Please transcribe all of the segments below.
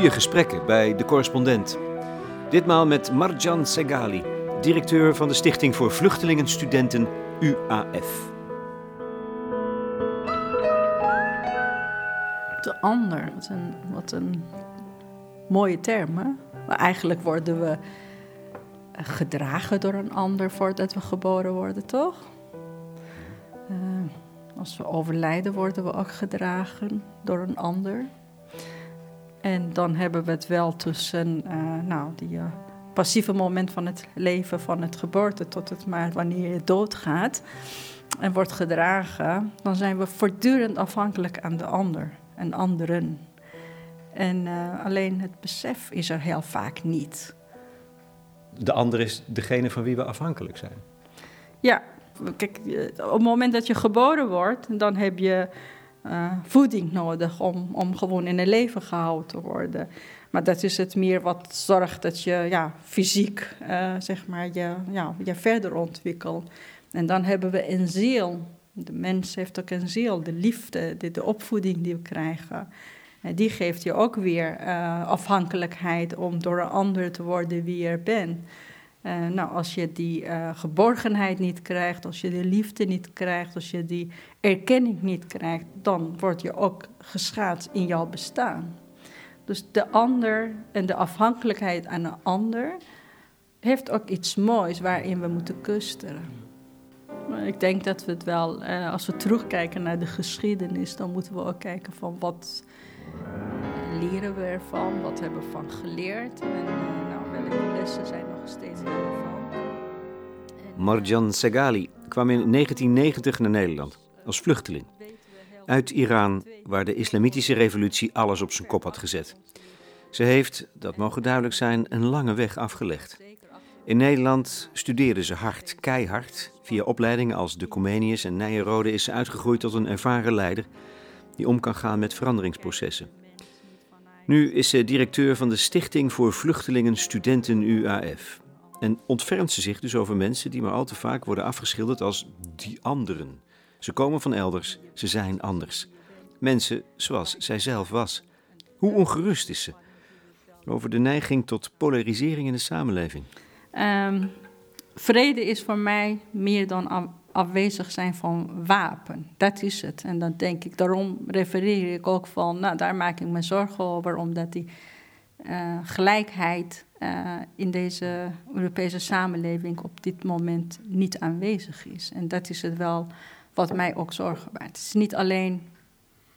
Goede gesprekken bij de correspondent. Ditmaal met Marjan Segali, directeur van de Stichting voor Vluchtelingenstudenten UAF. De ander, wat een, wat een mooie term. Hè? Maar eigenlijk worden we gedragen door een ander voordat we geboren worden, toch? Uh, als we overlijden, worden we ook gedragen door een ander. En dan hebben we het wel tussen uh, nou, die uh, passieve moment van het leven, van het geboorte tot het maar wanneer je doodgaat en wordt gedragen, dan zijn we voortdurend afhankelijk aan de ander en anderen. En uh, alleen het besef is er heel vaak niet. De ander is degene van wie we afhankelijk zijn. Ja, kijk, op het moment dat je geboren wordt, dan heb je uh, voeding nodig om, om gewoon in het leven gehouden te worden. Maar dat is het meer wat zorgt dat je ja, fysiek uh, zeg maar, je, ja, je verder ontwikkelt. En dan hebben we een ziel. De mens heeft ook een ziel, de liefde, de, opvoeding die we krijgen. En die geeft je ook weer uh, afhankelijkheid om door een ander te worden wie je bent. Uh, nou, als je die uh, geborgenheid niet krijgt, als je de liefde niet krijgt, als je die erkenning niet krijgt, dan word je ook geschaad in jouw bestaan. Dus de ander en de afhankelijkheid aan een ander heeft ook iets moois waarin we moeten kusteren. Ik denk dat we het wel, uh, als we terugkijken naar de geschiedenis, dan moeten we ook kijken van wat leren we ervan, wat hebben we van geleerd en nou, welke lessen zijn steeds. Marjan Segali kwam in 1990 naar Nederland als vluchteling. Uit Iran, waar de islamitische revolutie alles op zijn kop had gezet. Ze heeft, dat mogen duidelijk zijn, een lange weg afgelegd. In Nederland studeerde ze hard, keihard. Via opleidingen als de Comenius en Nijenrode is ze uitgegroeid tot een ervaren leider die om kan gaan met veranderingsprocessen. Nu is ze directeur van de Stichting voor Vluchtelingen Studenten UAF. En ontfermt ze zich dus over mensen die maar al te vaak worden afgeschilderd als die anderen. Ze komen van elders, ze zijn anders. Mensen zoals zij zelf was. Hoe ongerust is ze over de neiging tot polarisering in de samenleving? Um, vrede is voor mij meer dan afwezig zijn van wapen. Dat is het. En dan denk ik, daarom refereer ik ook van, nou, daar maak ik me zorgen over, omdat die uh, gelijkheid uh, in deze Europese samenleving op dit moment niet aanwezig is. En dat is het wel wat mij ook zorgen baart. Het is niet alleen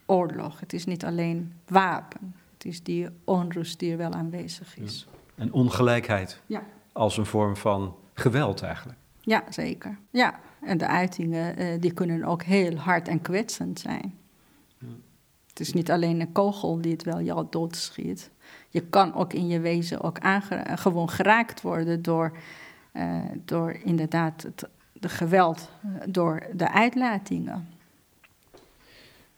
oorlog, het is niet alleen wapen. Het is die onrust die er wel aanwezig is. Ja. En ongelijkheid ja. als een vorm van geweld eigenlijk. Ja, zeker. Ja, en de uitingen uh, die kunnen ook heel hard en kwetsend zijn. Ja. Het is niet alleen een kogel die het wel jou doodschiet. Je kan ook in je wezen ook gewoon geraakt worden door, uh, door inderdaad het de geweld, door de uitlatingen.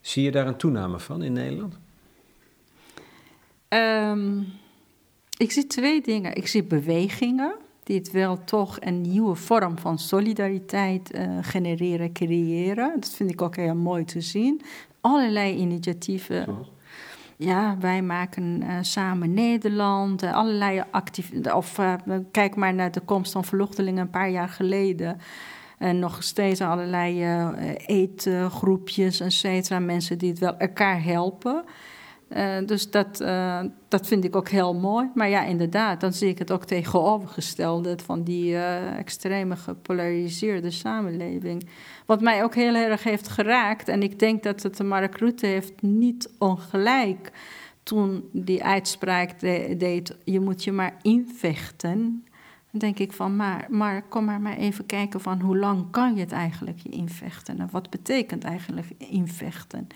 Zie je daar een toename van in Nederland? Um, ik zie twee dingen. Ik zie bewegingen die het wel toch een nieuwe vorm van solidariteit uh, genereren, creëren. Dat vind ik ook heel mooi te zien. Allerlei initiatieven. Zoals? Ja, wij maken uh, samen Nederland, uh, allerlei activiteiten. Of kijk maar naar de komst van vluchtelingen een paar jaar geleden. En nog steeds allerlei eetgroepjes, et cetera. Mensen die het wel elkaar helpen. Uh, dus dat, uh, dat vind ik ook heel mooi. Maar ja, inderdaad, dan zie ik het ook tegenovergestelde van die uh, extreme gepolariseerde samenleving. Wat mij ook heel erg heeft geraakt, en ik denk dat het de Mark Rutte heeft niet ongelijk toen die uitspraak de, deed: je moet je maar invechten. Dan denk ik van, maar, maar kom maar, maar even kijken van hoe lang kan je het eigenlijk je invechten? En wat betekent eigenlijk invechten?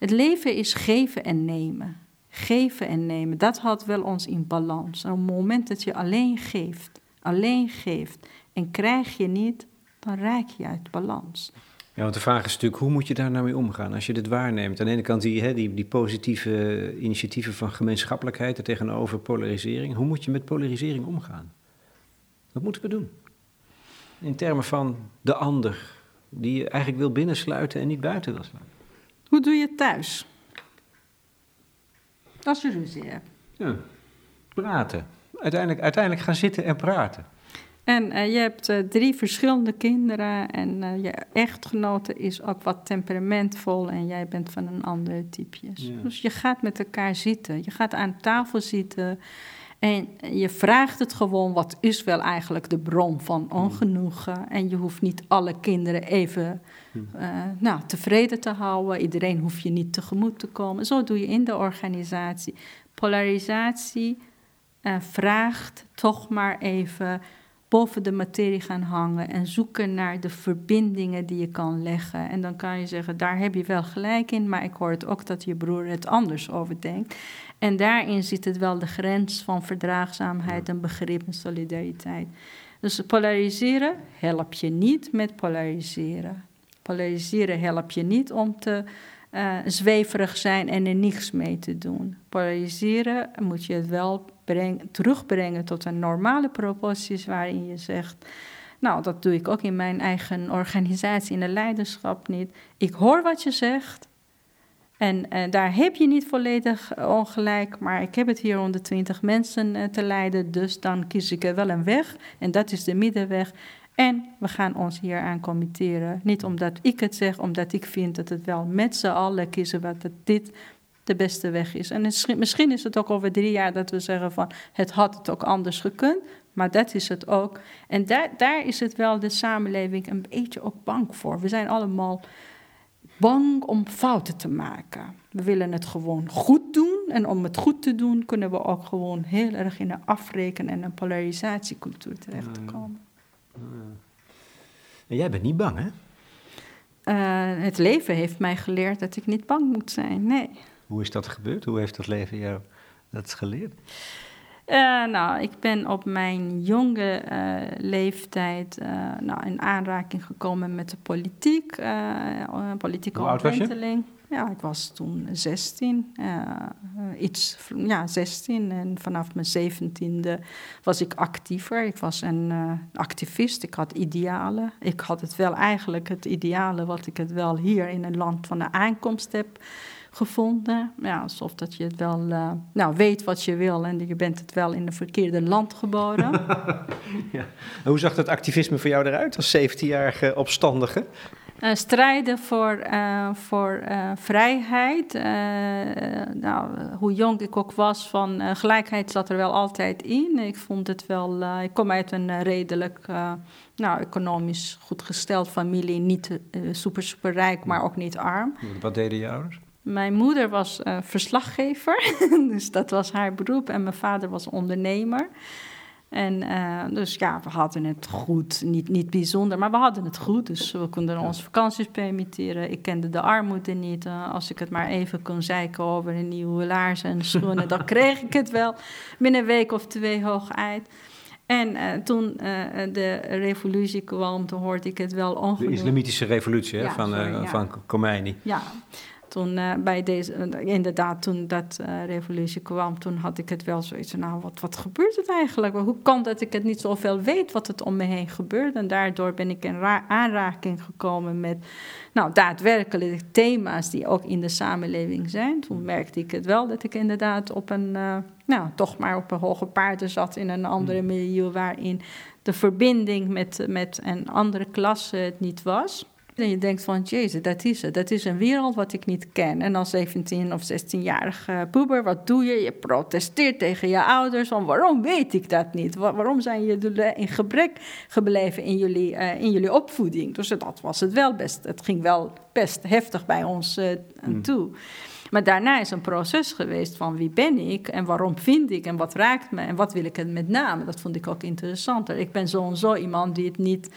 Het leven is geven en nemen. Geven en nemen, dat houdt wel ons in balans. En op het moment dat je alleen geeft, alleen geeft en krijg je niet, dan raak je uit balans. Ja, want de vraag is natuurlijk, hoe moet je daar nou mee omgaan als je dit waarneemt? Aan de ene kant je hè, die, die positieve initiatieven van gemeenschappelijkheid er tegenover polarisering. Hoe moet je met polarisering omgaan? Wat moeten we doen? In termen van de ander, die je eigenlijk wil binnensluiten en niet buiten wil sluiten. Hoe doe je het thuis? Als je ruzie hebt. Ja, praten. Uiteindelijk, uiteindelijk gaan zitten en praten. En uh, je hebt uh, drie verschillende kinderen en uh, je echtgenote is ook wat temperamentvol en jij bent van een ander typeje. Ja. Dus je gaat met elkaar zitten, je gaat aan tafel zitten en je vraagt het gewoon, wat is wel eigenlijk de bron van ongenoegen? En je hoeft niet alle kinderen even nou, tevreden te houden, iedereen hoeft je niet tegemoet te komen. Zo doe je in de organisatie. Polarisatie vraagt toch maar even boven de materie gaan hangen en zoeken naar de verbindingen die je kan leggen. En dan kan je zeggen, daar heb je wel gelijk in, maar ik hoor het ook dat je broer het anders over denkt. En daarin zit het wel de grens van verdraagzaamheid en begrip en solidariteit. Dus polariseren help je niet met polariseren. Polariseren help je niet om te uh, zweverig zijn en er niets mee te doen. Polariseren moet je het wel breng, terugbrengen tot een normale proporties waarin je zegt. Nou, dat doe ik ook in mijn eigen organisatie, in de leiderschap niet. Ik hoor wat je zegt. En uh, daar heb je niet volledig ongelijk, maar ik heb het hier 120 mensen uh, te leiden, dus dan kies ik er wel een weg. En dat is de middenweg. En we gaan ons hier aan committeren. Niet omdat ik het zeg, omdat ik vind dat het wel met z'n allen kiezen wat dit de beste weg is. En misschien is het ook over drie jaar dat we zeggen van het had het ook anders gekund, maar dat is het ook. En daar, daar is het wel de samenleving een beetje ook bang voor. We zijn allemaal bang om fouten te maken. We willen het gewoon goed doen. En om het goed te doen, kunnen we ook gewoon heel erg in een afrekenen en een polarisatiecultuur terechtkomen. En jij bent niet bang, hè? Uh, het leven heeft mij geleerd dat ik niet bang moet zijn. Nee. Hoe is dat gebeurd? Hoe heeft dat leven jou dat geleerd? Uh, nou, ik ben op mijn jonge uh, leeftijd nou, in aanraking gekomen met de politiek, politieke ontwikkeling. Ja, ik was toen 16, iets, ja, 16 en vanaf mijn 17e was ik actiever. Ik was een activist, ik had idealen. Ik had het wel eigenlijk het ideale wat ik het wel hier in een land van de aankomst heb gevonden. Ja, alsof dat je het wel uh, nou, weet wat je wil en je bent het wel in het verkeerde land geboren. ja. Hoe zag dat activisme voor jou eruit als 17-jarige opstandige? Uh, strijden voor, uh, voor vrijheid. nou, hoe jong ik ook was, van gelijkheid zat er wel altijd in. Ik vond het wel. ik kom uit een redelijk nou, economisch goed gesteld familie. Niet super, super rijk, maar ook niet arm. Wat deden je ouders? Mijn moeder was verslaggever, dus dat was haar beroep. En mijn vader was ondernemer. En uh, dus ja, we hadden het goed. Niet, niet bijzonder, maar we hadden het goed. Dus we konden ons vakanties permitteren. Ik kende de armoede niet. Uh, als ik het maar even kon zeiken over een nieuwe laarzen en schoenen, dan kreeg ik het wel binnen een week of twee hoog uit. En uh, toen de revolutie kwam, toen hoorde ik het wel ongenoeg. De islamitische revolutie hè, ja, van, sorry, ja. van Khomeini. Ja, toen uh, bij deze, uh, inderdaad, toen dat uh, revolutie kwam, toen had ik het wel zoiets van, nou, wat, wat gebeurt het eigenlijk? Hoe kan dat ik het niet zoveel weet wat het om me heen gebeurt? En daardoor ben ik in aanraking gekomen met, nou, daadwerkelijk thema's die ook in de samenleving zijn. Toen merkte ik het wel dat ik inderdaad op een, nou, toch maar op een hoge paarden zat in een andere hmm. milieu waarin de verbinding met, met een andere klasse het niet was. En je denkt van, jezus, dat is het. Dat is een wereld wat ik niet ken. En als 17 of 16-jarige puber, wat doe je? Je protesteert tegen je ouders. Van, waarom weet ik dat niet? Waarom zijn jullie in gebrek gebleven in jullie, uh, in jullie opvoeding? Dus dat was het wel best. Het ging wel best heftig bij ons uh, toe. Maar daarna is een proces geweest van wie ben ik en waarom vind ik en wat raakt me en wat wil ik het met name. Dat vond ik ook interessanter. Ik ben zo en zo iemand die het niet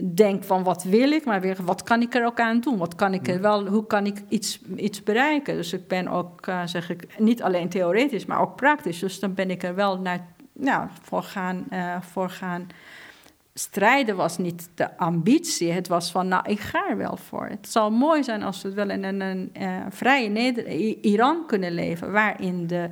denk van wat wil ik, maar weer wat kan ik er ook aan doen? Wat kan ik er wel, hoe kan ik iets, iets bereiken? Dus ik ben ook, uh, zeg ik, niet alleen theoretisch, maar ook praktisch. Dus dan ben ik er wel naar, nou, voor, gaan, uh, voor gaan strijden was niet de ambitie. Het was van, nou, ik ga er wel voor. Het zal mooi zijn als we wel in een, een, uh, vrije Neder Iran kunnen leven, waarin de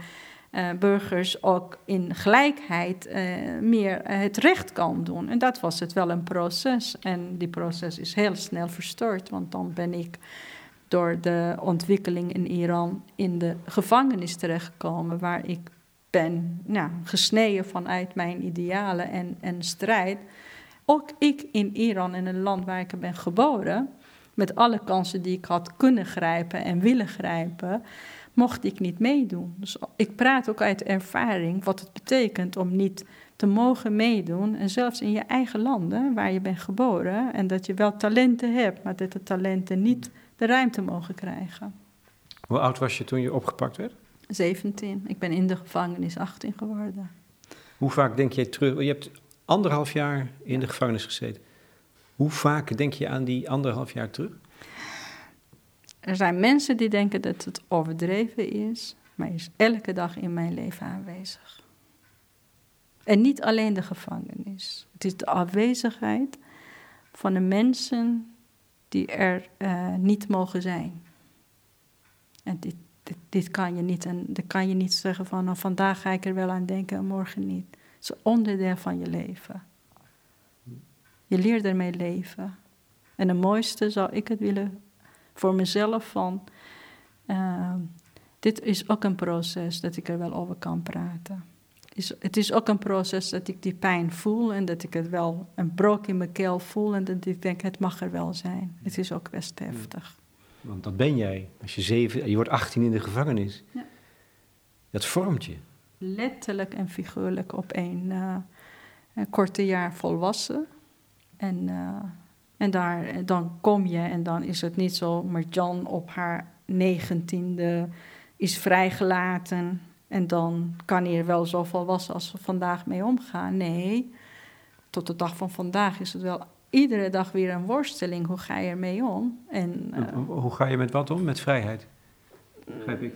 burgers ook in gelijkheid uh, meer uh, het recht kan doen. En dat was het wel een proces. En die proces is heel snel verstoord, want dan ben ik door de ontwikkeling in Iran in de gevangenis terechtgekomen, waar ik ben nou, gesneden vanuit mijn idealen en, en strijd. Ook ik in Iran, in een land waar ik ben geboren, met alle kansen die ik had kunnen grijpen en willen grijpen, mocht ik niet meedoen. Dus ik praat ook uit ervaring wat het betekent om niet te mogen meedoen. En zelfs in je eigen landen, waar je bent geboren, en dat je wel talenten hebt, maar dat de talenten niet de ruimte mogen krijgen. Hoe oud was je toen je opgepakt werd? 17. Ik ben in de gevangenis 18 geworden. Hoe vaak denk jij terug? Je hebt anderhalf jaar in de gevangenis gezeten. Hoe vaak denk je aan die anderhalf jaar terug? Er zijn mensen die denken dat het overdreven is, maar is elke dag in mijn leven aanwezig. En niet alleen de gevangenis. Het is de afwezigheid van de mensen die er uh, niet mogen zijn. En dit, dit, kan je niet. En dan kan je niet zeggen van nou, vandaag ga ik er wel aan denken en morgen niet. Het is onderdeel van je leven. Je leert ermee leven. En het mooiste zou ik het willen voor mezelf van. Uh, dit is ook een proces dat ik er wel over kan praten. Is, het is ook een proces dat ik die pijn voel en dat ik het wel een brok in mijn keel voel en dat ik denk, het mag er wel zijn. Het is ook best heftig. Want dat ben jij. Als je zeven, je wordt 18 in de gevangenis. Ja. Dat vormt je. Letterlijk en figuurlijk op een, uh, een korte jaar volwassen. En, uh, en daar, dan kom je en dan is het niet zo, maar Jan op haar negentiende is vrijgelaten. En dan kan hij er wel zo volwassen als we vandaag mee omgaan. Nee, tot de dag van vandaag is het wel iedere dag weer een worsteling. Hoe ga je ermee om? En, uh, hoe ga je met wat om? Met vrijheid? Begrijp ik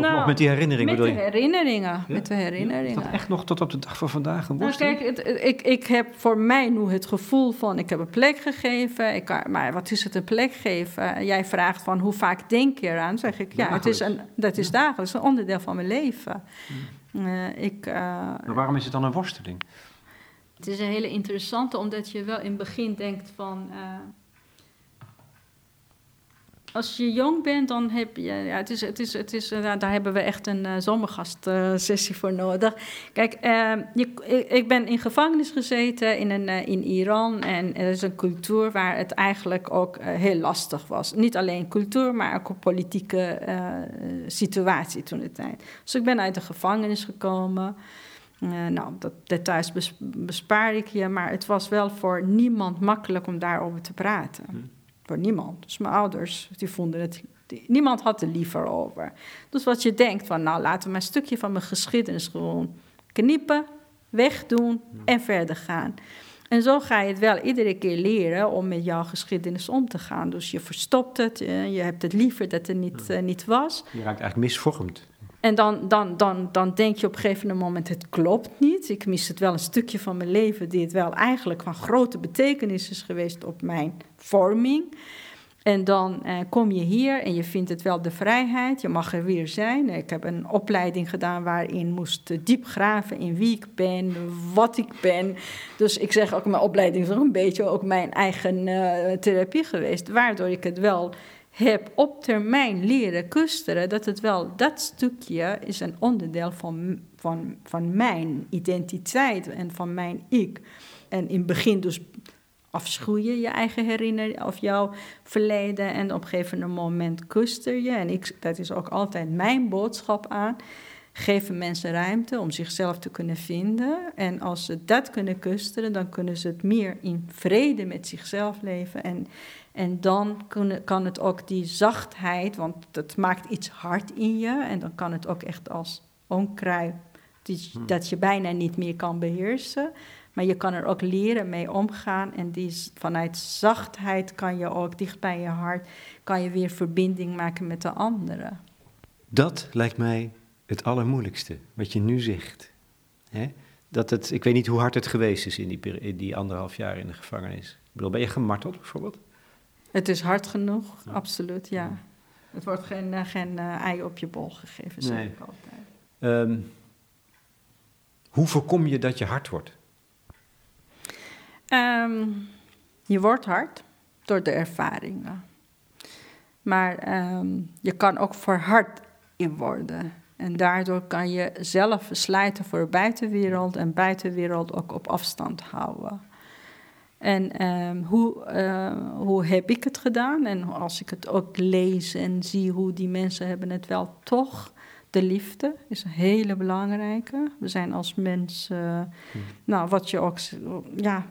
nou, of, met die herinneringen met de herinneringen, met de herinneringen. Is dat echt nog tot op de dag van vandaag een worsteling? Nou, kijk, het, ik, ik heb voor mij nu het gevoel van... ik heb een plek gegeven, ik, maar wat is het een plek geven? Jij vraagt van hoe vaak denk je eraan? zeg ik, ja, het is een, dat is dagelijks, een onderdeel van mijn leven. Uh, ik, uh, maar waarom is het dan een worsteling? Het is een hele interessante, omdat je wel in het begin denkt van... Uh, als je jong bent, dan heb je. Ja, het is, het is, het is, uh, daar hebben we echt een uh, zomergastsessie uh, voor nodig. Kijk, je, ik ben in gevangenis gezeten in, een, in Iran. En er is een cultuur waar het eigenlijk ook heel lastig was. Niet alleen cultuur, maar ook een politieke situatie toen de tijd. Dus ik ben uit de gevangenis gekomen. nou, dat details bespaar ik je, maar het was wel voor niemand makkelijk om daarover te praten. Voor niemand. Dus mijn ouders, die vonden het... niemand had er liever over. Dus wat je denkt van, nou, laten we maar een stukje van mijn geschiedenis gewoon knippen, wegdoen en verder gaan. En zo ga je het wel iedere keer leren om met jouw geschiedenis om te gaan. Dus je verstopt het, eh, je hebt het liever dat het niet, uh, niet was. Je raakt eigenlijk misvormd. En dan, dan, dan, dan denk je op een gegeven moment, het klopt niet. Ik mis het wel een stukje van mijn leven die het wel eigenlijk van grote betekenis is geweest op mijn vorming. En dan eh, kom je hier en je vindt het wel de vrijheid, je mag er weer zijn. Ik heb een opleiding gedaan waarin moest diep graven in wie ik ben, wat ik ben. Dus ik zeg ook, mijn opleiding is ook een beetje ook mijn eigen uh, therapie geweest, waardoor ik het wel heb op termijn leren kusteren, dat het wel, dat stukje is een onderdeel van, van, van mijn identiteit en van mijn ik. En in het begin dus afschuwen je eigen herinnering of jouw verleden en op een gegeven moment kuster je. En ik, dat is ook altijd mijn boodschap aan. Geven mensen ruimte om zichzelf te kunnen vinden. En als ze dat kunnen kusteren, dan kunnen ze het meer in vrede met zichzelf leven. En, en dan kan het ook die zachtheid, want dat maakt iets hard in je. En dan kan het ook echt als onkruid, hmm. dat je bijna niet meer kan beheersen. Maar je kan er ook leren mee omgaan. En die, vanuit zachtheid kan je ook dicht bij je hart, kan je weer verbinding maken met de anderen. Dat lijkt mij het allermoeilijkste, wat je nu zegt. Dat het, ik weet niet hoe hard het geweest is in die, in die anderhalf jaar in de gevangenis. Ik bedoel, ben je gemarteld bijvoorbeeld? Het is hard genoeg, absoluut, ja. Het wordt geen, uh, geen uh, ei op je bol gegeven, zeg ik altijd. Um, hoe voorkom je dat je hard wordt? Um, je wordt hard door de ervaringen. Maar um, je kan ook verhard in worden. En daardoor kan je zelf verslijten voor de buitenwereld en buitenwereld ook op afstand houden. En ehm, hoe, eh, hoe heb ik het gedaan? En als ik het ook lees en zie hoe die mensen hebben het wel toch. De liefde is een hele belangrijke. We zijn als mensen, hm. nou wat je ook, ja,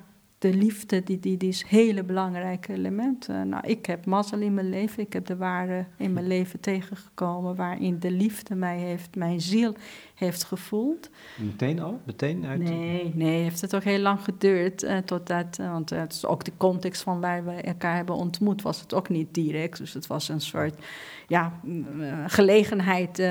de liefde, die, die, die is een hele belangrijke element. nou, ik heb mazzel in mijn leven. Ik heb de waarde in mijn leven tegengekomen waarin de liefde mij heeft, mijn ziel heeft gevoeld. Meteen al? Meteen uit? Nee, nee, heeft het ook heel lang geduurd. Uh, totdat, uh, want het is ook de context van waar we elkaar hebben ontmoet, was het ook niet direct. Dus het was een soort ja, uh, gelegenheid,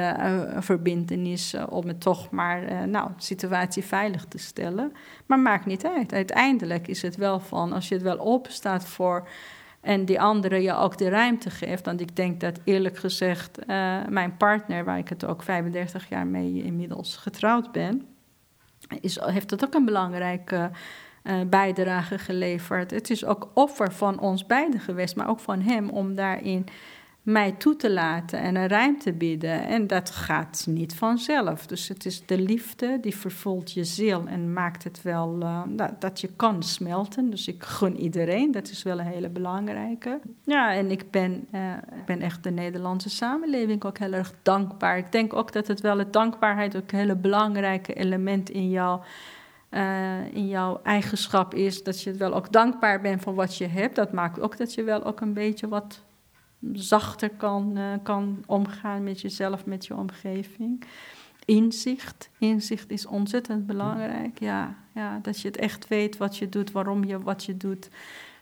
verbindenis om het toch maar, nou, situatie veilig te stellen. Maar maakt niet uit. Uiteindelijk is het wel van, als je het wel open staat voor en die andere je ook de ruimte geeft. Want ik denk dat eerlijk gezegd, uh, mijn partner, waar ik het ook 35 jaar mee inmiddels getrouwd ben, is, heeft dat ook een belangrijke uh, bijdrage geleverd. Het is ook offer van ons beiden geweest, maar ook van hem om daarin mij toe te laten en een ruimte bieden. En dat gaat niet vanzelf. Dus het is de liefde die vervult je ziel en maakt het wel uh, dat, je kan smelten. Dus ik gun iedereen, dat is wel een hele belangrijke. Ja, en ik ben, uh, ik ben echt de Nederlandse samenleving ook heel erg dankbaar. Ik denk ook dat het wel, het dankbaarheid ook een hele belangrijke element in jou. Uh, in jouw eigenschap is dat je wel ook dankbaar bent voor wat je hebt. Dat maakt ook dat je wel ook een beetje wat zachter kan, uh, kan omgaan met jezelf, met je omgeving. Inzicht. Inzicht is ontzettend belangrijk. Ja, ja, dat je het echt weet wat je doet, waarom je wat je doet.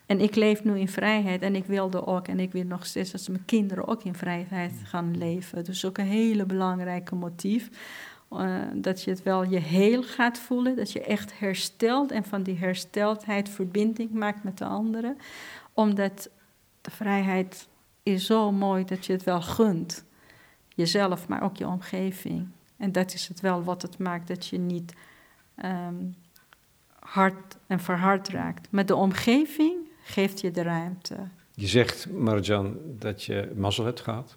En ik leef nu in vrijheid en ik wilde ook, en ik wil nog steeds dat mijn kinderen ook in vrijheid gaan leven. Dus ook een hele belangrijke motief. Uh, dat je het wel je heel gaat voelen, dat je echt herstelt en van die hersteldheid verbinding maakt met de anderen. Omdat de vrijheid is zo mooi dat je het wel gunt. Jezelf, maar ook je omgeving. En dat is het wel wat het maakt dat je niet um, hard en verhard raakt. Met de omgeving geeft je de ruimte. Je zegt, Marjan, dat je mazzel hebt gehad.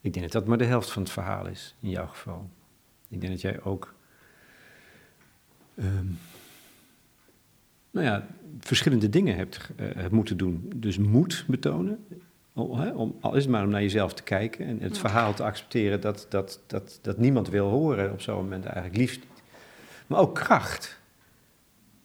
Ik denk dat dat maar de helft van het verhaal is, in jouw geval. Ik denk dat jij ook. Um, nou ja, verschillende dingen hebt, uh, moeten doen. Dus moed betonen, om, al is het maar om naar jezelf te kijken en het verhaal te accepteren dat, dat, dat, dat niemand wil horen op zo'n moment eigenlijk, liefst niet. Maar ook kracht.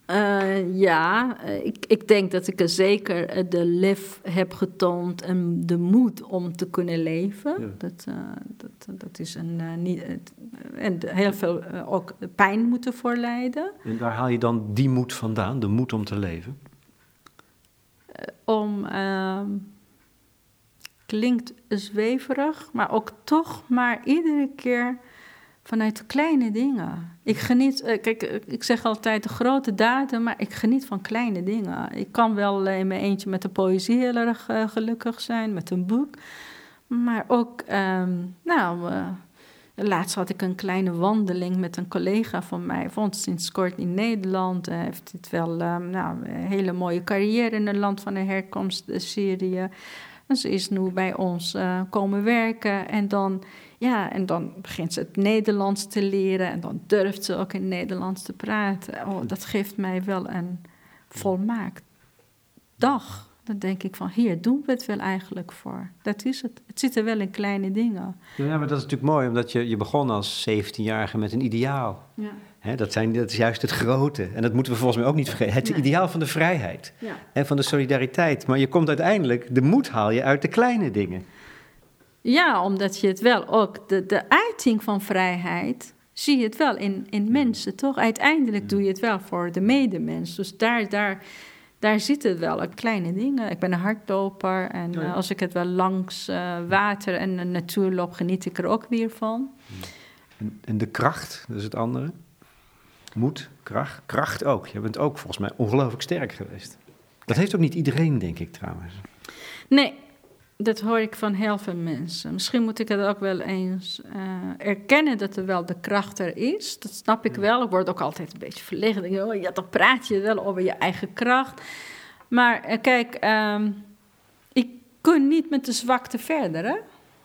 Uh, ja, ik, ik denk dat ik er zeker de lef heb getoond en de moed om te kunnen leven. Dat, uh, dat, dat is een. Uh, niet, en heel veel ook pijn moeten voorleiden. En waar haal je dan die moed vandaan, de moed om te leven? om. Ehm, klinkt zweverig, maar ook toch maar iedere keer vanuit de kleine dingen. Ik geniet, eh, kijk, eh, ik zeg altijd de grote daden, maar ik geniet van kleine dingen. Ik kan wel in mijn eentje met de poëzie heel erg uh, gelukkig zijn, met een boek. Maar ook, um, nou, uh, laatst had ik een kleine wandeling met een collega van mij, vond sinds kort in Nederland. Hij heeft dit wel, um, nou, een hele mooie carrière in een land van de herkomst, Syrië. En ze is nu bij ons komen werken en dan, ja, en dan begint ze het Nederlands te leren en dan durft ze ook in Nederlands te praten. Oh, dat geeft mij wel een volmaakt dag. Dan denk ik van, hier doen we het wel eigenlijk voor. Dat is het. Het zit er wel in kleine dingen. Ja, maar dat is natuurlijk mooi, omdat je, je begon als 17-jarige met een ideaal. Ja dat, zijn, dat is juist het grote. En dat moeten we volgens mij ook niet vergeten. Het ideaal van de vrijheid en van de solidariteit. Maar je komt uiteindelijk, de moed haal je uit de kleine dingen. Ja, omdat je het wel ook, de, de uiting van vrijheid, zie je het wel in, in mensen, toch? Uiteindelijk doe je het wel voor de medemens. Dus daar, daar, daar zitten wel kleine dingen. Ik ben een hardloper en oh eh, als ik het wel langs uh, water en de natuur loop, geniet ik er ook weer van. En, en de kracht, dat is het andere? Moed, kracht, kracht ook. Je bent ook volgens mij ongelooflijk sterk geweest. Dat heeft ook niet iedereen, denk ik trouwens. Nee, dat hoor ik van heel veel mensen. Misschien moet ik het ook wel eens uh, erkennen dat er wel de kracht er is. Dat snap ik wel. Ik word ook altijd een beetje verlegen. Denk, oh, ja, dan praat je wel over je eigen kracht. Maar uh, kijk, um, ik kun niet met de zwakte verder. Hè?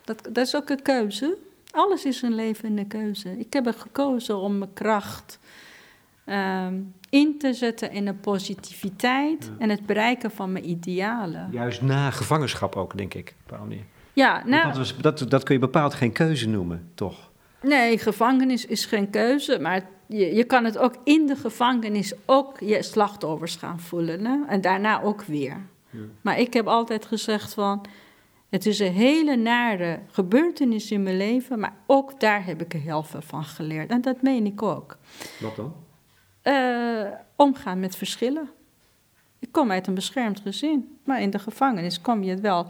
Dat, dat is ook een keuze. Alles is een levende keuze. Ik heb er gekozen om mijn kracht ehm, in te zetten in de positiviteit en het bereiken van mijn idealen. Juist na gevangenschap ook, denk ik. Pauline. Ja, nou, dat, was, dat, dat kun je bepaald geen keuze noemen, toch? Nee, gevangenis is geen keuze, maar je, je kan het ook in de gevangenis ook je slachtoffers gaan voelen. Hè? En daarna ook weer. Ja. Maar ik heb altijd gezegd van, het is een hele nare gebeurtenis in mijn leven, maar ook daar heb ik er heel veel van geleerd. En dat meen ik ook. Wat dan? Uh, omgaan met verschillen. Ik kom uit een beschermd gezin, maar in de gevangenis kom je wel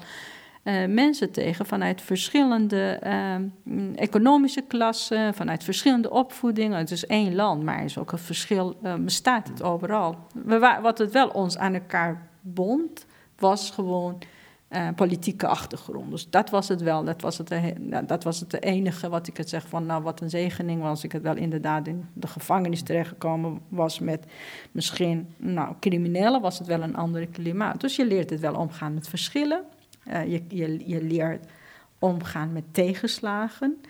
uh, mensen tegen vanuit verschillende uh, economische klassen, vanuit verschillende opvoedingen. Het is één land, maar er is ook een verschil, bestaat het overal. Wat het wel ons aan elkaar bond, was gewoon politieke achtergrond. Dus dat was het wel. Dat was het, dat was het enige wat ik het zeg van, nou wat een zegening was. Ik het wel inderdaad in de gevangenis terechtgekomen was met misschien, nou criminelen was het wel een ander klimaat. Dus je leert het wel omgaan met verschillen. Uh, je, je, je, leert omgaan met tegenslagen.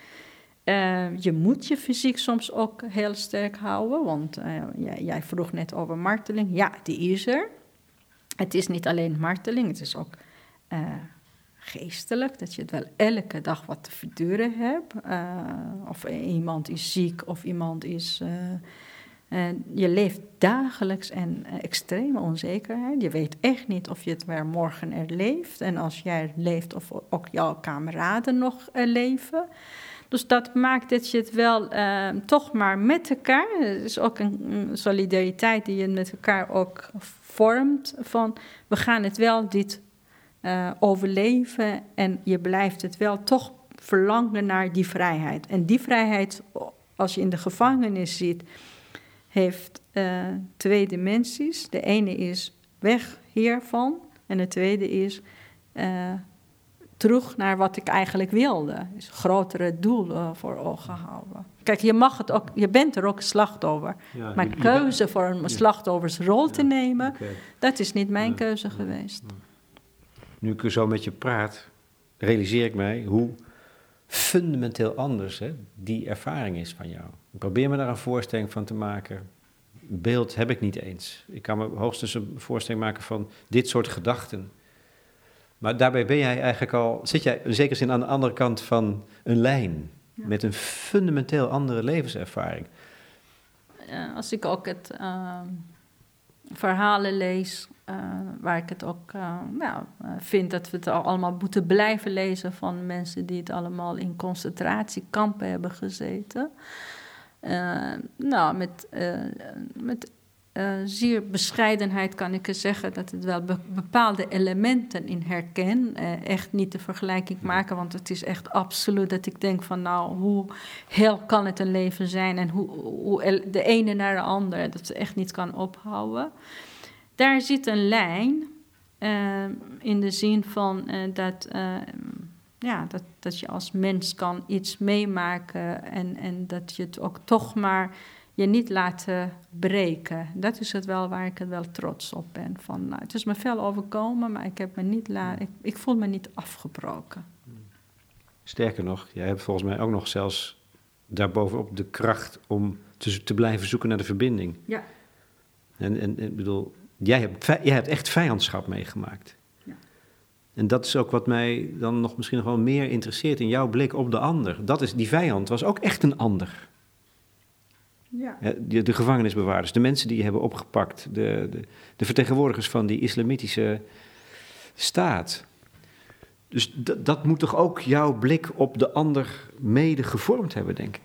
Je moet je fysiek soms ook heel sterk houden, want jij, vroeg net over marteling. Ja, die is er. Het is niet alleen marteling, het is ook geestelijk, dat je het wel elke dag wat te verduren hebt. of iemand is ziek of iemand is en je leeft dagelijks uh, extreme onzekerheid. Je weet echt niet of je het weer morgen er leeft. En als jij leeft, of ook jouw kameraden nog leven. Dus dat maakt dat je het wel toch maar met elkaar. Het is ook een, solidariteit die je met elkaar ook vormt. Van we gaan het wel dit overleven. En je blijft het wel toch verlangen naar die vrijheid. En die vrijheid, als je in de gevangenis zit heeft uh, twee dimensies. De ene is weg hiervan en de tweede is uh, terug naar wat ik eigenlijk wilde. Dus grotere doelen voor ogen houden. Kijk, je, mag het ook, je bent er ook slachtoffer. Ja, maar keuze voor een slachtoffersrol te nemen, dat is niet mijn keuze geweest. Nu ik er zo met je praat, realiseer ik mij hoe fundamenteel anders hè, die ervaring is van jou. Ik probeer me daar een voorstelling van te maken. Beeld heb ik niet eens. Ik kan me hoogstens een voorstelling maken van dit soort gedachten. Maar daarbij ben jij eigenlijk al, zit jij in zekere zin aan de andere kant van een lijn. Met een fundamenteel andere levenservaring. als ik ook het uh, verhalen lees, uh, waar ik het ook uh, nou, vind dat we het allemaal moeten blijven lezen van mensen die het allemaal in concentratiekampen hebben gezeten. Nou, met, met uh, zeer bescheidenheid kan ik zeggen dat het wel be bepaalde elementen in herken. echt niet de vergelijking maken, want het is echt absoluut dat ik denk van nou, hoe heel kan het een leven zijn en hoe, hoe de ene naar de andere, dat ze echt niet kan ophouden. Daar zit een lijn in de zin van dat ja, dat, dat je als mens kan iets meemaken en, en dat je het ook toch maar je niet laten breken. Dat is het wel waar ik het wel trots op ben. Van, nou, het is me veel overkomen, maar ik, heb me niet la ik, ik voel me niet afgebroken. Sterker nog, jij hebt volgens mij ook nog zelfs daarbovenop de kracht om te, te blijven zoeken naar de verbinding. Ja. En, en ik bedoel, jij hebt, jij hebt echt vijandschap meegemaakt. En dat is ook wat mij dan nog misschien nog wel meer interesseert in jouw blik op de ander. Dat is, die vijand was ook echt een ander. Ja. De, de gevangenisbewaarders, de mensen die je hebben opgepakt, de, de, de vertegenwoordigers van die islamitische staat. Dus dat moet toch ook jouw blik op de ander mede gevormd hebben, denk ik.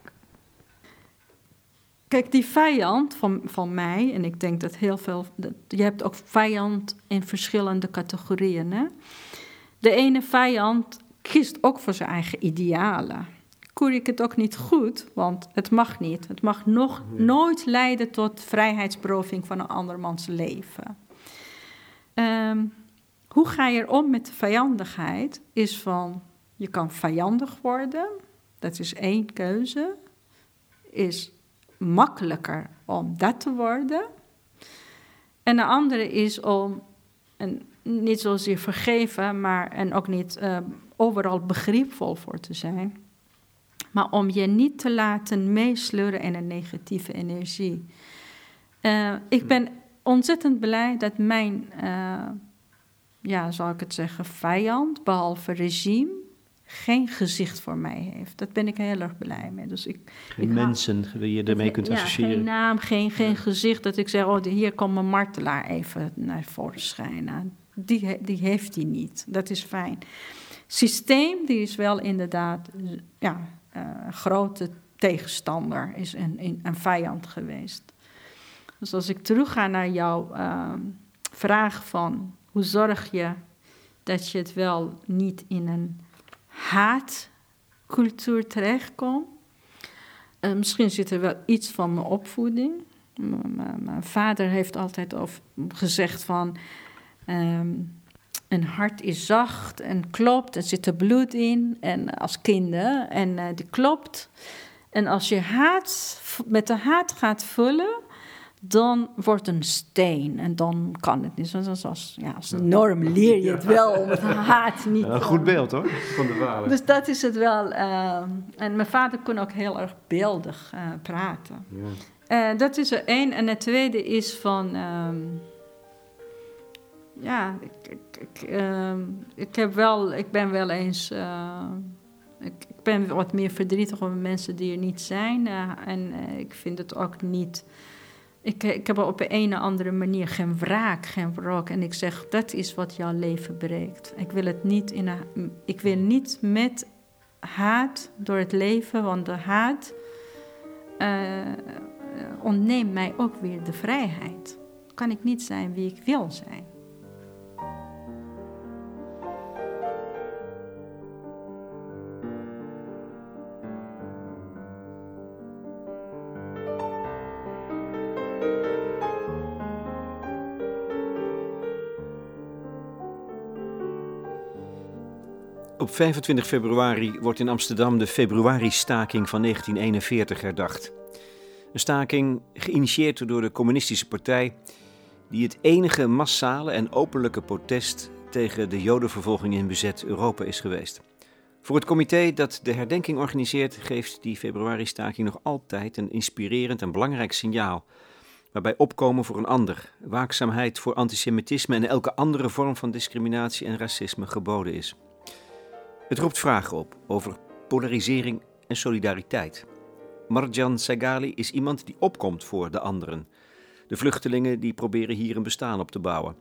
Kijk, die vijand van, van mij, en ik denk dat heel veel. Dat, je hebt ook vijand in verschillende categorieën. Hè? De ene vijand kiest ook voor zijn eigen idealen. Koer ik het ook niet goed, want het mag niet. Het mag nog nooit leiden tot vrijheidsberoving van een andermans leven. Ehm, hoe ga je er om met de vijandigheid? Is van je kan vijandig worden, dat is één keuze. Is makkelijker om dat te worden. En de andere is om een niet zozeer vergeven, maar en ook niet uh, overal begripvol voor te zijn. Maar om je niet te laten meesleuren in een negatieve energie. Uh, ik ben ontzettend blij dat mijn, uh, ja, zal ik het zeggen, vijand, behalve regime, geen gezicht voor mij heeft. Dat ben ik heel erg blij mee. Dus ik, geen mensen die je ermee kunt associëren. Ja, geen naam, geen, geen gezicht. Dat ik zeg, oh, hier komt mijn martelaar even naar voren schijnen. Die, die heeft hij niet. Dat is fijn. Systeem, die is wel inderdaad ja, grote tegenstander, is een, een, vijand geweest. Dus als ik terug ga naar jouw uh, vraag van hoe zorg je dat je het wel niet in een haatcultuur terechtkomt. Uh, misschien zit er wel iets van mijn opvoeding. mijn vader heeft altijd gezegd van... Um, een hart is zacht en klopt, er zit er bloed in. En als kinderen, en uh, die klopt. En als je haat met de haat gaat vullen, dan wordt een steen. En dan kan het niet. Zoals als, ja, als norm leer je het wel om het haat niet ja, Een goed beeld hoor, van de vader. Dus dat is het wel. Uh, en mijn vader kon ook heel erg beeldig uh, praten. Ja. Uh, dat is er één. En het tweede is van... Um, ja, ik, ik, ik, uh, ik, heb wel, ik ben wel eens. Uh, ik, ik, ben wat meer verdrietig over mensen die er niet zijn. Uh, en uh, ik vind het ook niet. Ik, ik heb op een of andere manier geen wraak, geen wrok. En ik zeg, dat is wat jouw leven breekt. Ik wil het niet, in een, ik wil niet met haat door het leven, want de haat ontneemt mij ook weer de vrijheid. Kan ik niet zijn wie ik wil zijn. Op 25 februari wordt in Amsterdam de februari-staking van 1941 herdacht. Een staking geïnitieerd door de Communistische Partij, die het enige massale en openlijke protest tegen de Jodenvervolging in bezet Europa is geweest. Voor het comité dat de herdenking organiseert, geeft die februari-staking nog altijd een inspirerend en belangrijk signaal. Waarbij opkomen voor een ander, waakzaamheid voor antisemitisme en elke andere vorm van discriminatie en racisme geboden is. Het roept vragen op over polarisering en solidariteit. Marjan Sagali is iemand die opkomt voor de anderen. De vluchtelingen die proberen hier een bestaan op te bouwen.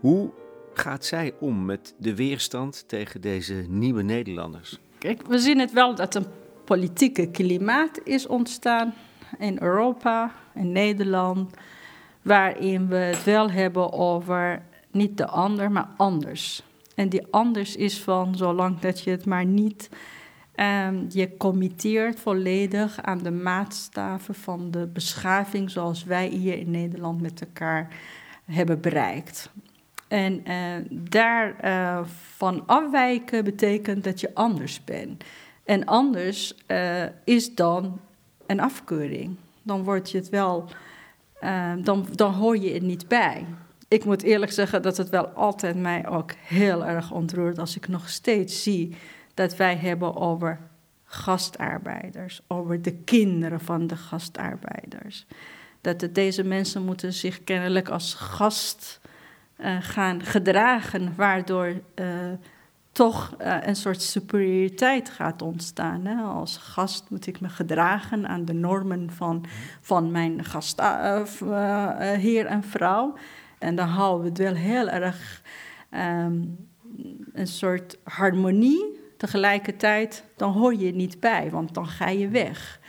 Hoe gaat zij om met de weerstand tegen deze nieuwe Nederlanders? Kijk, we zien het wel dat een politieke klimaat is ontstaan in Europa, in Nederland, waarin we het wel hebben over niet de ander, maar anders. En die anders is van zolang dat je het maar niet um, je committeert volledig aan de maatstaven van de beschaving zoals wij hier in Nederland met elkaar hebben bereikt. En uh, daar uh, van afwijken betekent dat je anders bent. En anders uh, is dan een afkeuring. Dan word je het wel, dan, dan hoor je het niet bij ik moet eerlijk zeggen dat het wel altijd mij ook heel erg ontroert als ik nog steeds zie dat wij hebben over gastarbeiders, over de kinderen van de gastarbeiders. Dat deze mensen moeten zich kennelijk als gast uh, gaan gedragen, waardoor uh, toch uh, een soort superioriteit gaat ontstaan. Hè? Als gast moet ik me gedragen aan de normen van, van mijn gastheer en vrouw. En dan houden we het wel heel erg um, een soort harmonie. Tegelijkertijd, dan hoor je niet bij, want dan ga je weg.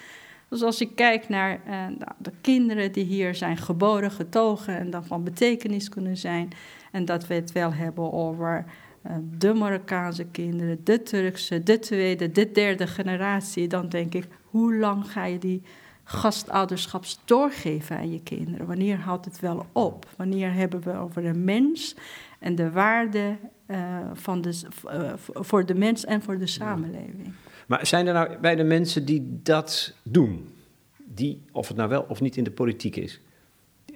Dus als ik kijk naar uh, nou, de kinderen die hier zijn geboren, getogen en dan van betekenis kunnen zijn. En dat we het wel hebben over uh, de Marokkaanse kinderen, de Turkse, de tweede, de derde generatie. Dan denk ik, hoe lang ga je die gastouderschaps doorgeven aan je kinderen? Wanneer houdt het wel op? Wanneer hebben we over de mens en de waarde uh, van de, uh, voor de mens en voor de samenleving? Maar zijn er nou bij de mensen die dat doen, die, of het nou wel of niet in de politiek is,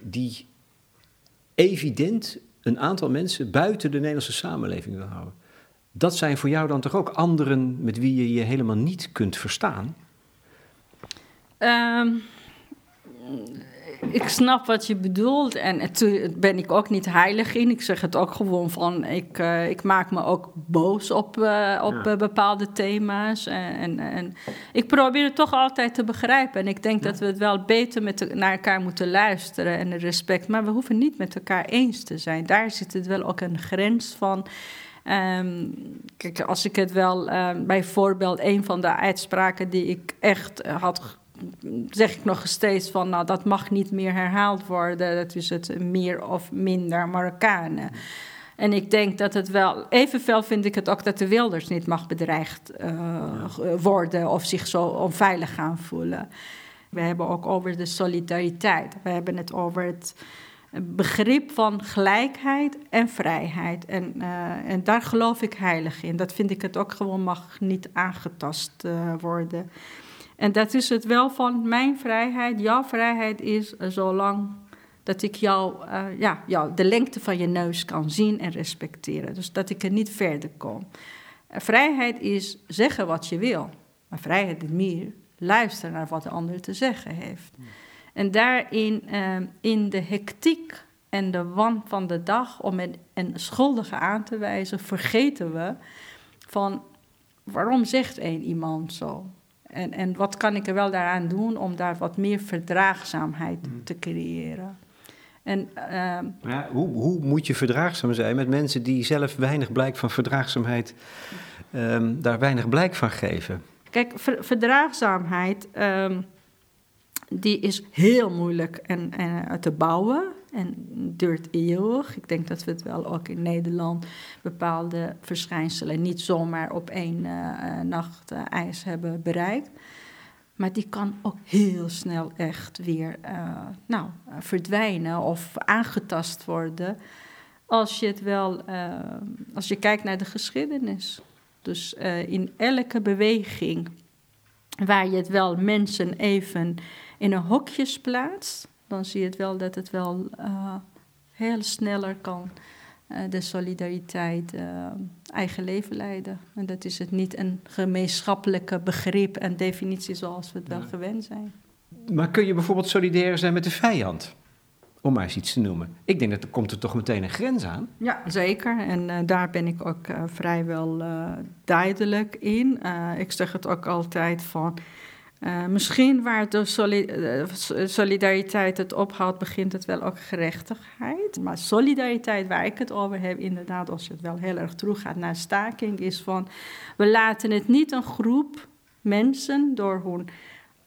die evident een aantal mensen buiten de Nederlandse samenleving wil houden? Dat zijn voor jou dan toch ook anderen met wie je je helemaal niet kunt verstaan? Um, ik snap wat je bedoelt en het ben ik ook niet heilig in. Ik zeg het ook gewoon van, ik, uh, ik maak me ook boos op, uh, op ja. bepaalde thema's. En, en, en, ik probeer het toch altijd te begrijpen. En ik denk ja. dat we het wel beter met de, naar elkaar moeten luisteren en respect. Maar we hoeven niet met elkaar eens te zijn. Daar zit het wel ook een grens van. Um, kijk, als ik het wel, uh, bijvoorbeeld, een van de uitspraken die ik echt had zeg ik nog steeds van, nou, dat mag niet meer herhaald worden. Dat is het meer of minder Marokkanen. En ik denk dat het wel, evenveel vind ik het ook dat de wilders niet mag bedreigd uh, worden of zich zo onveilig gaan voelen. We hebben ook over de solidariteit. We hebben het over het begrip van gelijkheid en vrijheid. En, uh, en daar geloof ik heilig in. Dat vind ik het ook gewoon mag niet aangetast uh, worden. En dat is het wel van mijn vrijheid. Jouw vrijheid is zolang dat ik jou, uh, ja, jou, de lengte van je neus kan zien en respecteren. Dus dat ik er niet verder kom. Uh, vrijheid is zeggen wat je wil. Maar vrijheid is meer luisteren naar wat de ander te zeggen heeft. En daarin, in de hectiek en de wan van de dag om een, een schuldige aan te wijzen, vergeten we van waarom zegt een iemand zo? En, en wat kan ik er wel daaraan doen om daar wat meer verdraagzaamheid hmm. te creëren? En, uh, ja, hoe, hoe, moet je verdraagzaam zijn met mensen die zelf weinig blijk van verdraagzaamheid, um, daar weinig blijk van geven? Kijk, ver, verdraagzaamheid, um, die is heel moeilijk en, en, te bouwen en duurt eeuwig. Ik denk dat we het wel ook in Nederland bepaalde verschijnselen niet zomaar op één uh, nacht uh, ijs hebben bereikt. Maar die kan ook heel snel echt weer nou, verdwijnen of aangetast worden. Als je het wel, als je kijkt naar de geschiedenis. Dus in elke beweging waar je het wel mensen even in een hokjes plaatst, dan zie je het wel dat het wel uh, heel sneller kan. Uh, de solidariteit uh, eigen leven leiden. En dat is het niet een gemeenschappelijke begrip en definitie zoals we het wel gewend zijn. Maar kun je bijvoorbeeld solidair zijn met de vijand? Om maar eens iets te noemen. Ik denk dat er komt er toch meteen een grens aan. Ja, zeker. En daar ben ik ook vrijwel duidelijk in. ik zeg het ook altijd van uh, misschien waar de eh, solidariteit het ophoudt, begint het wel ook gerechtigheid. Maar solidariteit, waar ik het over heb, inderdaad, als je het wel heel erg terug gaat naar staking, is van we laten het niet een groep mensen door hun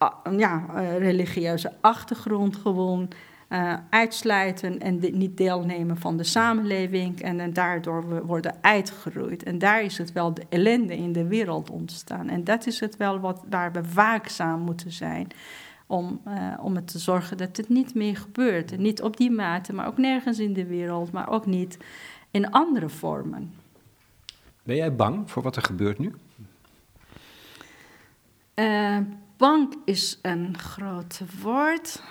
uh, ja, religieuze achtergrond gewoon uh, uitsluiten en niet deelnemen van de samenleving en, en daardoor worden uitgeroeid. En daar is het wel de ellende in de wereld ontstaan. En dat is het wel wat, waar we waakzaam moeten zijn. Om, uh, om het te zorgen dat het niet meer gebeurt. niet op die mate, maar ook nergens in de wereld, maar ook niet in andere vormen. Ben jij bang voor wat er gebeurt nu? Uh, bang is een groot woord.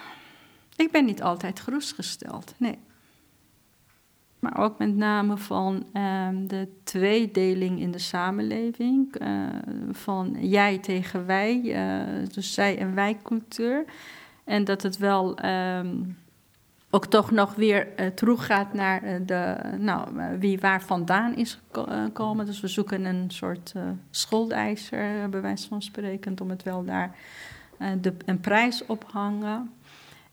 Ik ben niet altijd gerustgesteld, nee. Maar ook met name van um, de tweedeling in de samenleving. Uh, van jij tegen wij, uh, dus zij- en wij-cultuur. En dat het wel um, ook toch nog weer uh, teruggaat naar de, nou, wie waar vandaan is gekomen. Dus we zoeken een soort schuldeiser, bij wijze van spreken, om het wel daar de, een prijs ophangen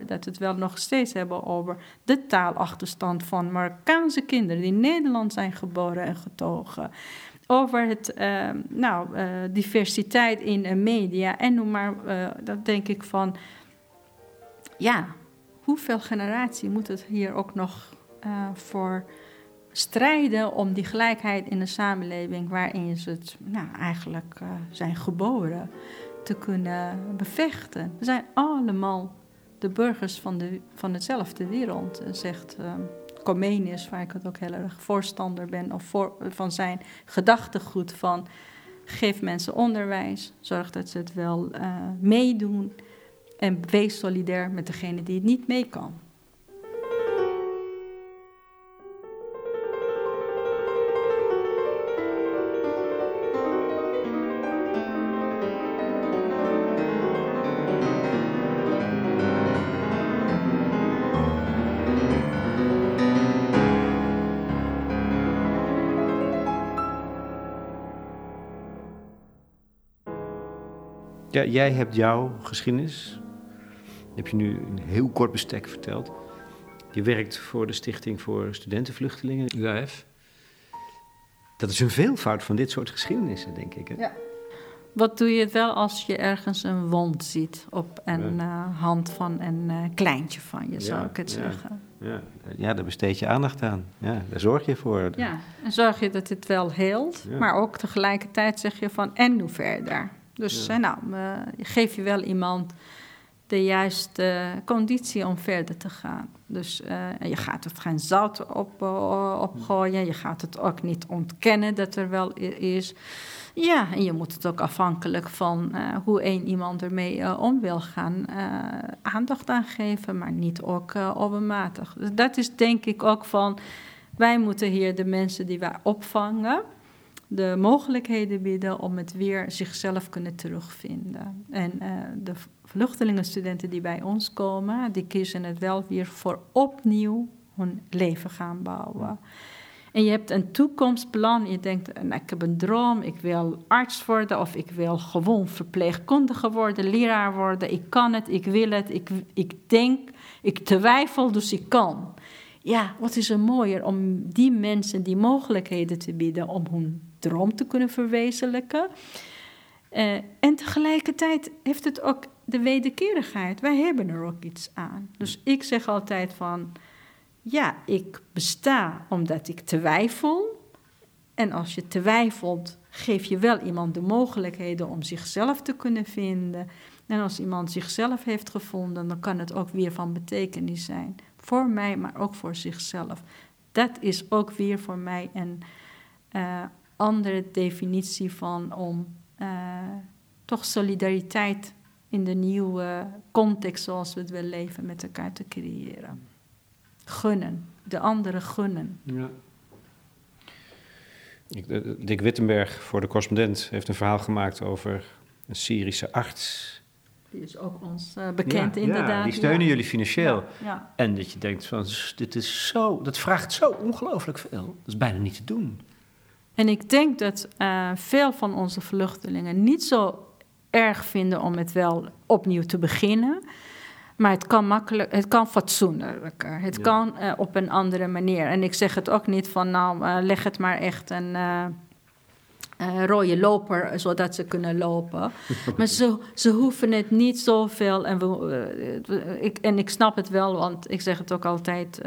dat we het wel nog steeds hebben over de taalachterstand van Marokkaanse kinderen die in Nederland zijn geboren en getogen. Over het, uh, nou, uh, diversiteit in uh, media en noem maar, dat denk ik van, ja, hoeveel generatie moet het hier ook nog voor strijden om die gelijkheid in de samenleving waarin ze het nou, eigenlijk zijn geboren te kunnen bevechten. We zijn allemaal de burgers van, de, van hetzelfde wereld, eh, zegt uh, Comenius, waar ik het ook heel erg voorstander ben, of voor, van zijn gedachtegoed van geef mensen onderwijs, zorg dat ze het wel uh, meedoen en wees solidair met degene die het niet mee kan. Jij hebt jouw geschiedenis, heb je nu een heel kort bestek verteld. Je werkt voor de Stichting voor Studentenvluchtelingen, UAF. Dat is een veelvoud van dit soort geschiedenissen, denk ik. Hè? Ja. Wat doe je wel als je ergens een wond ziet op een uh, hand van een uh, kleintje van je, zou ik het ja, zeggen. Ja. ja, daar besteed je aandacht aan. Ja, daar zorg je voor. Ja, en zorg je dat het wel heelt, maar ook tegelijkertijd zeg je van en nu verder. Dus uh, nou, geef je wel iemand de juiste conditie om verder te gaan. Dus je gaat het geen zout op, opgooien, je gaat het ook niet ontkennen dat er wel is. Ja, en je moet het ook afhankelijk van uh, hoe één iemand ermee om wil gaan, aandacht aan geven, maar niet ook overmatig. Dus dat is denk ik ook van, wij moeten hier de mensen die wij opvangen, de mogelijkheden bieden om het weer zichzelf kunnen terugvinden. En de vluchtelingenstudenten die bij ons komen, die kiezen het wel weer voor opnieuw hun leven gaan bouwen. En je hebt een toekomstplan. Je denkt, nou, ik heb een droom, ik wil arts worden of ik wil gewoon verpleegkundige worden, leraar worden. Ik kan het, ik wil het, ik, ik denk, ik twijfel, dus ik kan. Ja, wat is er mooier om die mensen die mogelijkheden te bieden om hun droom te kunnen verwezenlijken. Uh, en tegelijkertijd heeft het ook de wederkerigheid. Wij hebben er ook iets aan. Dus ik zeg altijd van ja, ik besta omdat ik twijfel. En als je twijfelt, geef je wel iemand de mogelijkheden om zichzelf te kunnen vinden. En als iemand zichzelf heeft gevonden, dan kan het ook weer van betekenis zijn. Voor mij, maar ook voor zichzelf. Dat is ook weer voor mij een uh, andere definitie van om uh, toch solidariteit in de nieuwe context zoals we het willen leven met elkaar te creëren gunnen, de anderen gunnen. Ja. Dick Wittenberg voor de correspondent heeft een verhaal gemaakt over een Syrische arts. Die is ook ons uh, bekend, inderdaad. Ja, die steunen jullie financieel. En dat je denkt van, dit is zo, dat vraagt zo ongelooflijk veel. Dat is bijna niet te doen. En ik denk dat uh, veel van onze vluchtelingen niet zo erg vinden om het wel opnieuw te beginnen. Maar het kan makkelijk, het kan fatsoenlijker. Het kan uh, op een andere manier. En ik zeg het ook niet van, nou, uh, leg het maar echt een uh, rode loper, zodat ze kunnen lopen. maar ze, ze hoeven het niet zoveel. En, we, ik, en ik snap het wel, want ik zeg het ook altijd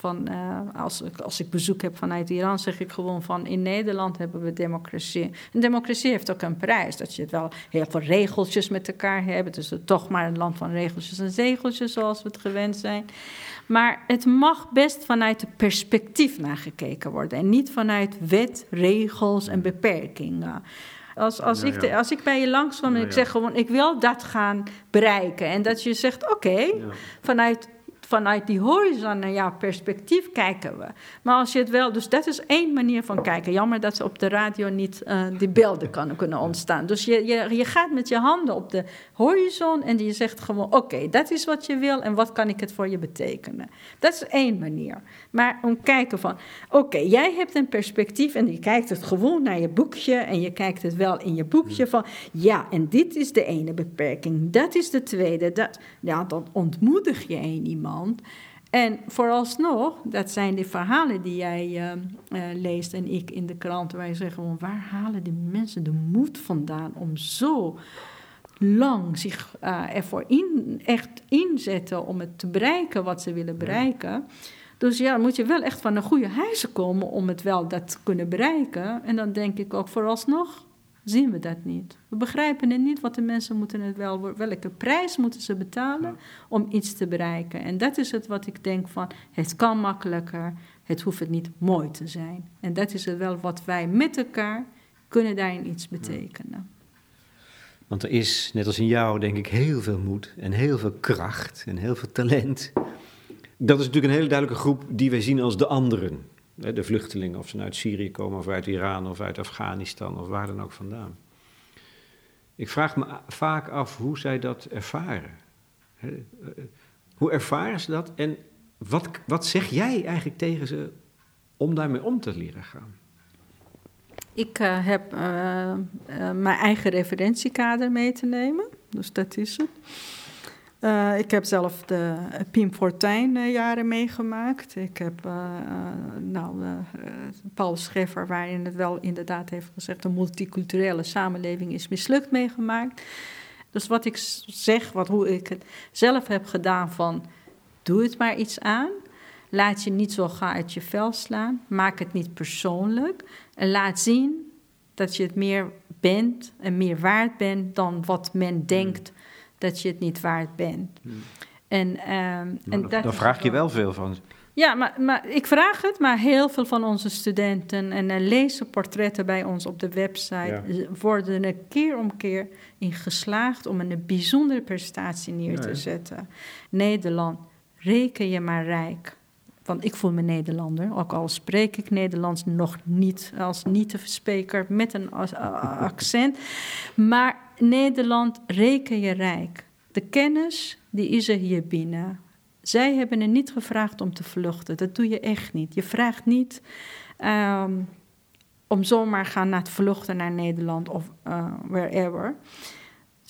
van, uh, als, als ik bezoek heb vanuit Iran, zeg ik gewoon van in Nederland hebben we democratie. En democratie heeft ook een prijs. Dat je het wel heel veel regeltjes met elkaar hebt. Dus het toch maar een land van regeltjes en zegeltjes zoals we het gewend zijn. Maar het mag best vanuit het perspectief naar gekeken worden. En niet vanuit wet, regels en beperkingen. Als, als, ik, als ik bij je langskom en ik zeg gewoon, ik wil dat gaan bereiken. En dat je zegt, oké, vanuit vanuit die horizon naar jouw perspectief kijken we. Maar als je het wel, dus dat is één manier van kijken. Jammer dat ze op de radio niet uh, die beelden kan, kunnen ontstaan. Dus je, je, je gaat met je handen op de horizon en je zegt gewoon: Oké, dat is wat je wil en wat kan ik het voor je betekenen? Dat is één manier. Maar om kijken van: Oké, jij hebt een perspectief en je kijkt het gewoon naar je boekje en je kijkt het wel in je boekje van: Ja, en dit is de ene beperking, dat is de tweede. Dat, ja, dan ontmoedig je een iemand. En vooralsnog, dat zijn de verhalen die jij uh, uh, leest en ik in de krant, waar je zegt gewoon, waar halen die mensen de moed vandaan om zo lang zich uh, ervoor in, echt inzetten om het te bereiken wat ze willen bereiken. Dus ja, dan moet je wel echt van een goede huizen komen om het wel dat te kunnen bereiken. En dan denk ik ook vooralsnog, zien we dat niet. We begrijpen het niet wat de mensen moeten het wel, welke prijs moeten ze betalen om iets te bereiken. En dat is het wat ik denk van, het kan makkelijker, het hoeft het niet mooi te zijn. En dat is het wel wat wij met elkaar kunnen daarin iets betekenen. Want er is, net als in jou, denk ik, heel veel moed en heel veel kracht en heel veel talent. Dat is natuurlijk een hele duidelijke groep die wij zien als de anderen de vluchtelingen, of ze nou uit Syrië komen of uit Iran of uit Afghanistan of waar dan ook vandaan. Ik vraag me vaak af hoe zij dat ervaren. Eh, hoe ervaren ze dat en wat, wat zeg jij eigenlijk tegen ze om daarmee om te leren gaan? Ik uh, heb mijn eigen referentiekader mee te nemen, dus dat is het. Ik heb zelf de Pim Fortuyn jaren meegemaakt. Ik heb nou, Paul Scheffer, waarin het wel inderdaad heeft gezegd... de multiculturele samenleving is mislukt meegemaakt. Dus wat ik zeg, wat, hoe ik het zelf heb gedaan van... doe het maar iets aan... Laat je niet zo gaan uit je vel slaan. Maak het niet persoonlijk. En laat zien dat je het meer bent en meer waard bent dan wat men hmm. denkt dat je het niet waard bent. Hmm. En, um, en dat, daar vraag je wel veel van. Ja, maar, maar ik vraag het, maar heel veel van onze studenten en uh, lezen portretten bij ons op de website worden er keer om keer in geslaagd om een bijzondere prestatie neer te zetten. Nederland, reken je maar rijk. Want ik voel me Nederlander, ook al spreek ik Nederlands nog niet als niet-spreker met een accent. Maar Nederland reken je rijk. De kennis, die is er hier binnen. Zij hebben er niet gevraagd om te vluchten. Dat doe je echt niet. Je vraagt niet um, om zomaar gaan naar het vluchten naar Nederland of uh, wherever.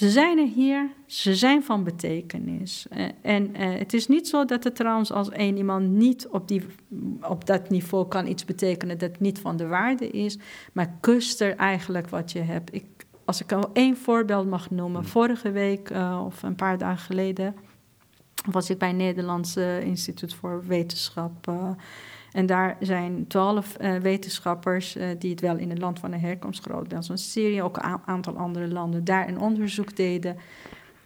Ze zijn er hier, ze zijn van betekenis. Uh, en uh, het is niet zo dat het trouwens als één iemand niet op, die, op dat niveau kan iets betekenen dat niet van de waarde is, maar kuster eigenlijk wat je hebt. Ik, als ik al één voorbeeld mag noemen, vorige week uh, of een paar dagen geleden was ik bij het Nederlandse Instituut voor Wetenschap en daar zijn twaalf uh, wetenschappers uh, die het wel in het land van de herkomst, groot zoals Syrië, ook een aantal andere landen, daar een onderzoek deden.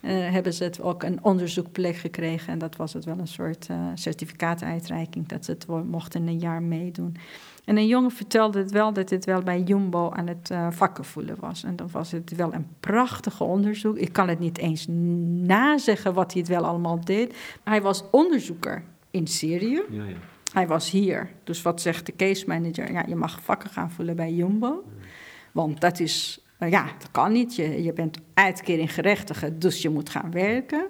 Uh, hebben ze het ook een onderzoekplek gekregen. En dat was het wel een soort certificaatuitreiking, dat ze het mochten een jaar meedoen. En een jongen vertelde het wel dat het wel bij Jumbo aan het vakken voelen was. En dan was het wel een prachtige onderzoek. Ik kan het niet eens nazeggen wat hij het wel allemaal deed. Maar hij was onderzoeker in Syrië. Ja, ja. Hij was hier. Dus wat zegt de case manager? Ja, je mag vakken gaan vullen bij Jumbo. Want dat is, uh, ja, dat kan niet. Je, je bent uitkering gerechtigd, dus je moet gaan werken.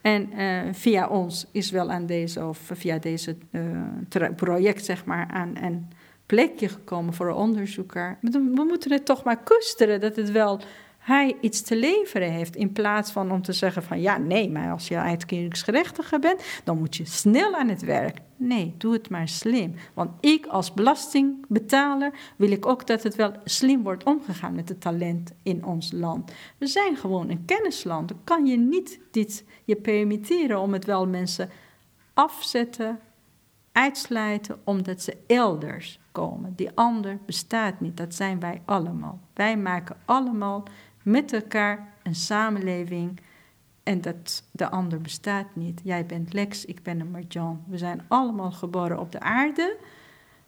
En uh, via ons is wel aan deze, of via deze uh, project, zeg maar, aan een plekje gekomen voor een onderzoeker. We moeten het toch maar koesteren dat het wel hij iets te leveren heeft. In plaats van om te zeggen van ja, nee, maar als je uitkeringsgerechtige bent, dan moet je snel aan het werk. Nee, doe het maar slim. Want ik als belastingbetaler wil ik ook dat het wel slim wordt omgegaan met het talent in ons land. We zijn gewoon een kennisland. Dan kan je niet dit je permitteren om het wel mensen afzetten, uitsluiten, omdat ze elders komen. Die ander bestaat niet. Dat zijn wij allemaal. Wij maken allemaal met elkaar een samenleving. En dat de ander bestaat niet. Jij bent Lex, ik ben een Marjan. We zijn allemaal geboren op de aarde.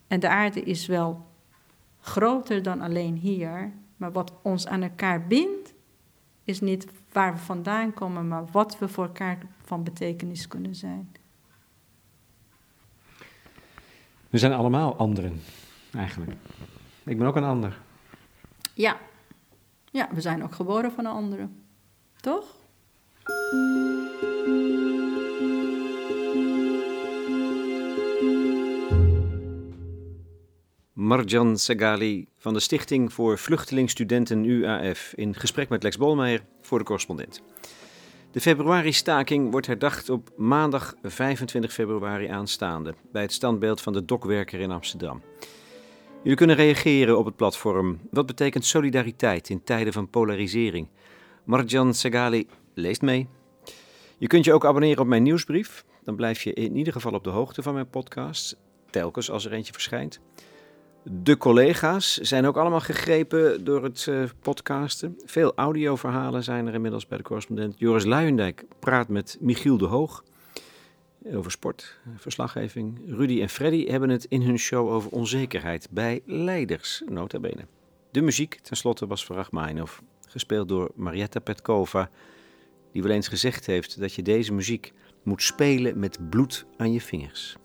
En de aarde is wel groter dan alleen hier. Maar wat ons aan elkaar bindt, is niet waar we vandaan komen, maar wat we voor elkaar van betekenis kunnen zijn. We zijn allemaal anderen, eigenlijk. Ik ben ook een ander. Ja, ja, we zijn ook geboren van een andere. Toch? Marjan Segali van de Stichting voor Vluchtelingstudenten UAF in gesprek met Lex Bolmeijer voor de correspondent. De februari-staking wordt herdacht op maandag 25 februari aanstaande bij het standbeeld van de dokwerker in Amsterdam. Jullie kunnen reageren op het platform. Wat betekent solidariteit in tijden van polarisering? Marjan Segali leest mee. Je kunt je ook abonneren op mijn nieuwsbrief. Dan blijf je in ieder geval op de hoogte van mijn podcast, telkens als er eentje verschijnt. De collega's zijn ook allemaal gegrepen door het uh, podcasten. Veel audioverhalen zijn er inmiddels bij de correspondent. Joris Luijendijk praat met Michiel de Hoog over sport, verslaggeving. Rudy en Freddy hebben het in hun show over onzekerheid bij leiders, nota bene. De muziek tenslotte was van Rachmaninoff, gespeeld door Marietta Petkova, die wel eens gezegd heeft dat je deze muziek moet spelen met bloed aan je vingers.